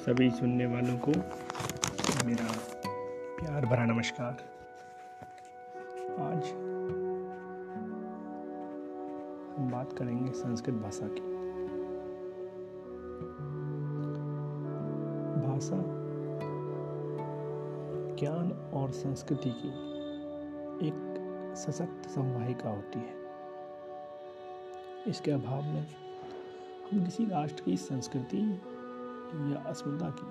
सभी सुनने वालों को मेरा प्यार भरा नमस्कार। आज हम बात करेंगे संस्कृत भाषा की। भाषा ज्ञान और संस्कृति की एक सशक्त संवाहिका होती है। इसके अभाव में हम किसी राष्ट्र की संस्कृति या अस्मिता की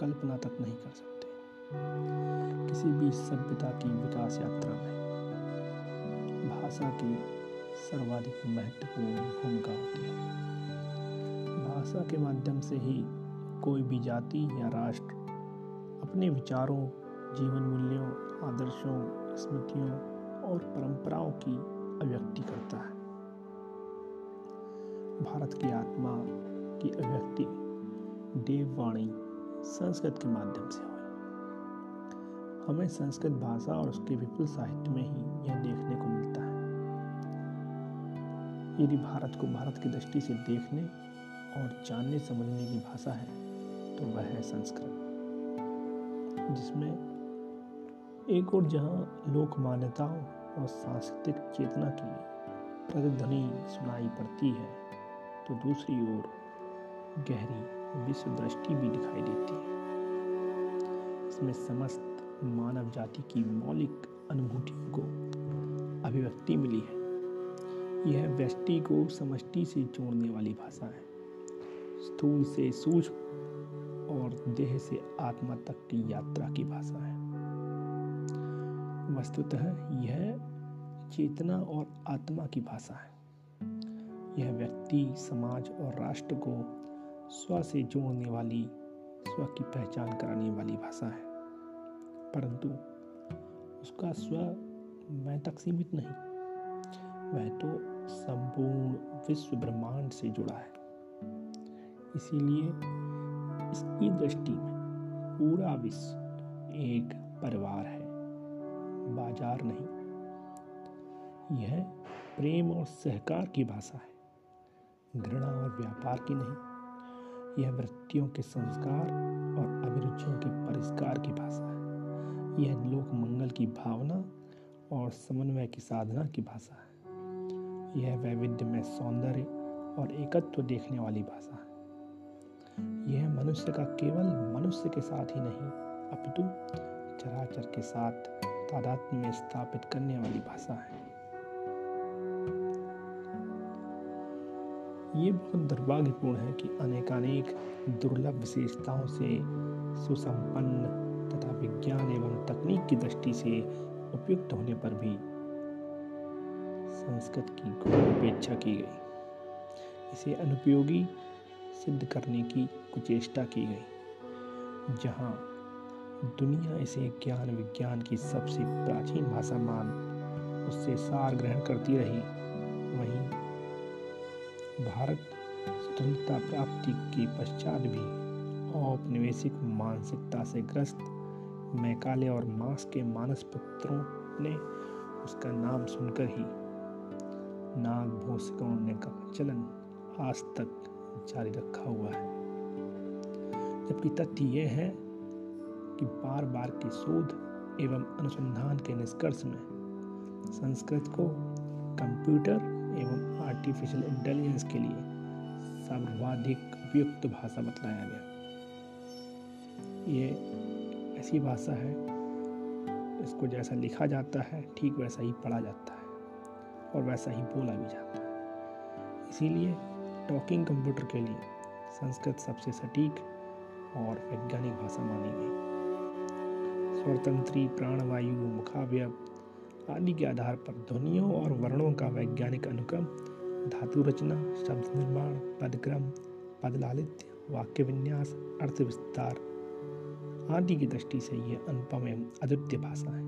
कल्पना तक नहीं कर सकते। किसी भी सभ्यता की विकास यात्रा में भाषा की सर्वाधिक महत्वपूर्ण भूमिका होती है। भाषा के माध्यम से ही कोई भी जाति या राष्ट्र अपने विचारों, जीवन मूल्यों, आदर्शों, स्मृतियों और परंपराओं की अभिव्यक्ति करता है। भारत की आत्मा की अभिव्यक्ति देववाणी संस्कृत के माध्यम से हुई हमें संस्कृत भाषा और उसके विपुल साहित्य में ही यह देखने को मिलता है। यदि भारत को भारत की दृष्टि से देखने और जानने समझने की भाषा है तो वह है संस्कृत। जिसमें एक और जहाँ लोक मान्यताओं और सांस्कृतिक चेतना की प्रतिध्वनि सुनाई पड़ती है तो दूसरी ओर गहरी विश्व दृष्टि भी दिखाई देती है। इसमें समस्त मानव जाति की मौलिक अनुभूतियों को अभिव्यक्ति मिली है। यह व्यष्टि को समष्टि से जोड़ने वाली भाषा है। स्थूल से सूक्ष्म और देह से आत्मा तक की यात्रा की भाषा है। वस्तुतः यह चेतना और आत्मा की भाषा है। यह व्यक्ति, समाज और राष्ट्र को स्व से जोड़ने वाली, स्व की पहचान कराने वाली भाषा है। परंतु उसका स्व मैं तक सीमित नहीं। वह तो संपूर्ण विश्व ब्रह्मांड से जुड़ा है। इसीलिए इसकी दृष्टि में पूरा विश्व एक परिवार है, बाज़ार नहीं। यह प्रेम और सहकार की भाषा है, घृणा और व्यापार की नहीं। यह वृत्तियों के संस्कार और अभिरुचियों के परिष्कार की भाषा है। यह लोक मंगल की भावना और समन्वय की साधना की भाषा है। यह वैविध्य में सौंदर्य और एकत्व देखने वाली भाषा है। यह मनुष्य का केवल मनुष्य के साथ ही नहीं, अपितु चराचर के साथ तादात्म्य में स्थापित करने वाली भाषा है। ये बहुत दुर्भाग्यपूर्ण है कि अनेकानेक दुर्लभ विशेषताओं से, सुसंपन्न तथा विज्ञान एवं तकनीक की दृष्टि से उपयुक्त होने पर भी संस्कृत की उपेक्षा की गई। इसे अनुपयोगी सिद्ध करने की कुचेष्टा की गई, जहाँ दुनिया इसे ज्ञान विज्ञान की सबसे प्राचीन भाषा मान उससे सार ग्रहण करती रही। वहीं भारत स्वतंत्रता प्राप्ति के पश्चात भी औपनिवेशिक मानसिकता से ग्रस्त मैकाले और मास के मानस पुत्रों ने उसका नाम सुनकर ही नाग भोस कौड़ने का चलन आज तक जारी रखा हुआ है। जबकि तथ्य यह है कि बार बार के शोध एवं अनुसंधान के निष्कर्ष में संस्कृत को कंप्यूटर एवं आर्टिफिशियल इंटेलिजेंस के लिए सर्वाधिक उपयुक्त भाषा बतलाया गया। ये ऐसी भाषा है, इसको जैसा लिखा जाता है, ठीक वैसा ही पढ़ा जाता है और वैसा ही बोला भी जाता है। इसीलिए टॉकिंग कंप्यूटर के लिए संस्कृत सबसे सटीक और वैज्ञानिक भाषा मानी गई। स्वतंत्री प्राणवायु मुखाव्य आदि के आधार पर ध्वनियों और वर्णों का वैज्ञानिक अनुक्रम, धातु रचना, शब्द निर्माण, पदक्रम, पदलालित्य, वाक्य विन्यास, अर्थ विस्तार आदि की दृष्टि से यह अनुपम एवं अद्वितीय भाषा है।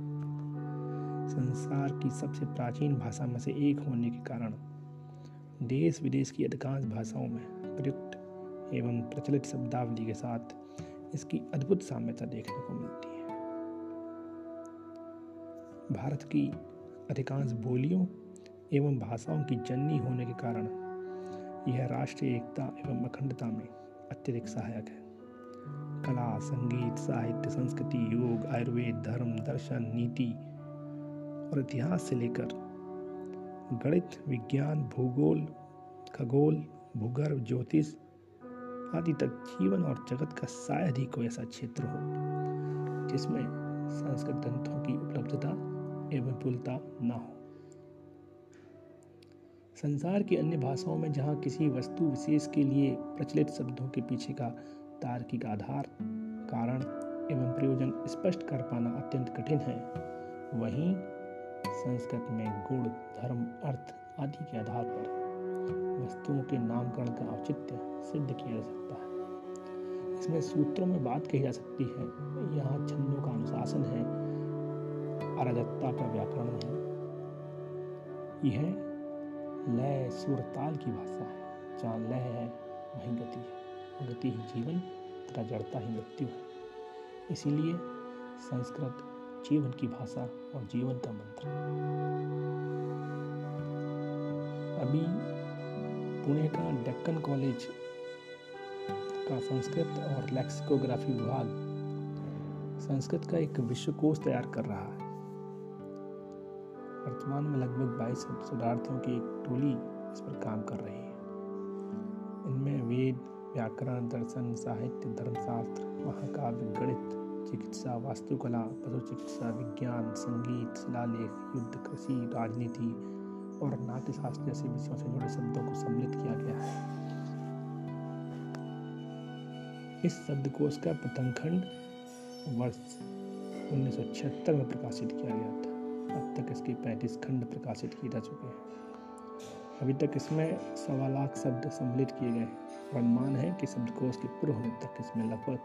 संसार की सबसे प्राचीन भाषा में से एक होने के कारण देश विदेश की अधिकांश भाषाओं में प्रयुक्त एवं प्रचलित शब्दावली के साथ इसकी अद्भुत साम्यता देखने को मिलती है। भारत की अधिकांश बोलियों एवं भाषाओं की जननी होने के कारण यह राष्ट्रीय एकता एवं अखंडता में अत्यधिक सहायक है। कला, संगीत, साहित्य, संस्कृति, योग, आयुर्वेद, धर्म, दर्शन, नीति और इतिहास से लेकर गणित, विज्ञान, भूगोल, खगोल, भूगर्भ, ज्योतिष आदि तक जीवन और जगत का शायद ही कोई ऐसा क्षेत्र हो जिसमें संस्कृत ग्रंथों की उपलब्धता एवं विपुलता न हो। संसार की अन्य भाषाओं में जहाँ किसी वस्तु विशेष के लिए प्रचलित शब्दों के पीछे का तार्किक आधार, कारण एवं प्रयोजन स्पष्ट कर पाना अत्यंत कठिन है, वहीं संस्कृत में गुण, धर्म, अर्थ आदि के आधार पर वस्तुओं के नामकरण का औचित्य सिद्ध किया जा सकता है। इसमें सूत्रों में बात कही जा सकती है, यहाँ छंदों का अनुशासन है अराजकता का व्याकरण है। यह लय सुर ताल की भाषा है, जहाँ लय है, वहीं गति है। गति ही जीवन तथा जड़ता ही मृत्यु है। इसीलिए संस्कृत जीवन की भाषा और जीवन का मंत्र अभी पुणे का डेक्कन कॉलेज का संस्कृत और लेक्सिकोग्राफी विभाग संस्कृत का एक विश्वकोश तैयार कर रहा है। वर्तमान में लगभग बाईस शोधार्थियों की एक टोली इस पर काम कर रही है। इनमें वेद, व्याकरण, दर्शन, साहित्य, धर्मशास्त्र, महाकाव्य, गणित, चिकित्सा, वास्तुकला पशु चिकित्सा विज्ञान, संगीत, शिलालेख, युद्ध, कृषि, राजनीति और नाट्यशास्त्र जैसे विषयों से जुड़े शब्दों को सम्मिलित किया गया है। इस शब्दकोश का प्रथम खंड वर्ष उन्नीस सौ छिहत्तर में प्रकाशित किया गया था। अब तक इसके पैंतीस खंड प्रकाशित किए जा चुके हैं। अभी तक इसमें सवा लाख शब्द सम्मिलित किए गए अनुमान है कि शब्दकोश के पूर्व होने तक इसमें लगभग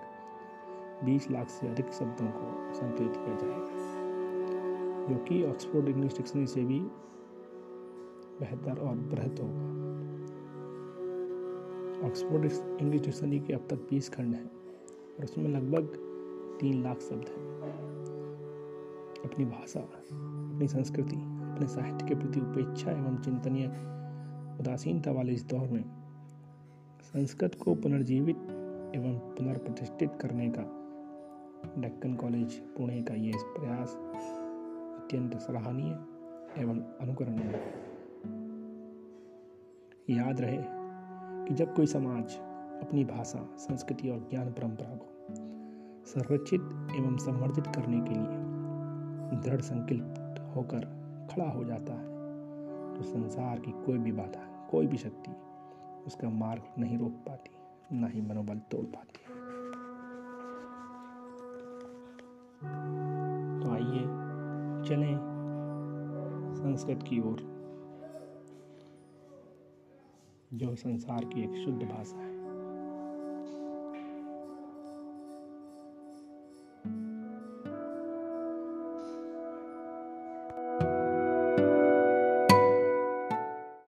20 लाख से अधिक शब्दों को संकलित किया जाएगा, जो कि ऑक्सफोर्ड इंग्लिश डिक्शनरी से भी बेहतर और बृहत होगा। ऑक्सफोर्ड इंग्लिश डिक्शनरी के अब तक 20 खंड हैं और उसमें लगभग तीन लाख शब्द हैं। अपनी भाषा, अपनी संस्कृति, अपने साहित्य के प्रति उपेक्षा एवं चिंतनीय उदासीनता वाले इस दौर में संस्कृत को पुनर्जीवित एवं पुनर्प्रतिष्ठित करने का डेक्कन कॉलेज, पुणे का ये प्रयास अत्यंत सराहनीय एवं अनुकरणीय है। याद रहे कि जब कोई समाज अपनी भाषा, संस्कृति और ज्ञान परंपरा को संरक्षित एवं संवर्धित करने के लिए दृढ़ संकल्प होकर खड़ा हो जाता है। तो संसार की कोई भी बाधा, कोई भी शक्ति उसका मार्ग नहीं रोक पाती, ना ही मनोबल तोड़ पाती तो आइए, चलें संस्कृत की ओर, जो संसार की एक शुद्ध भाषा है।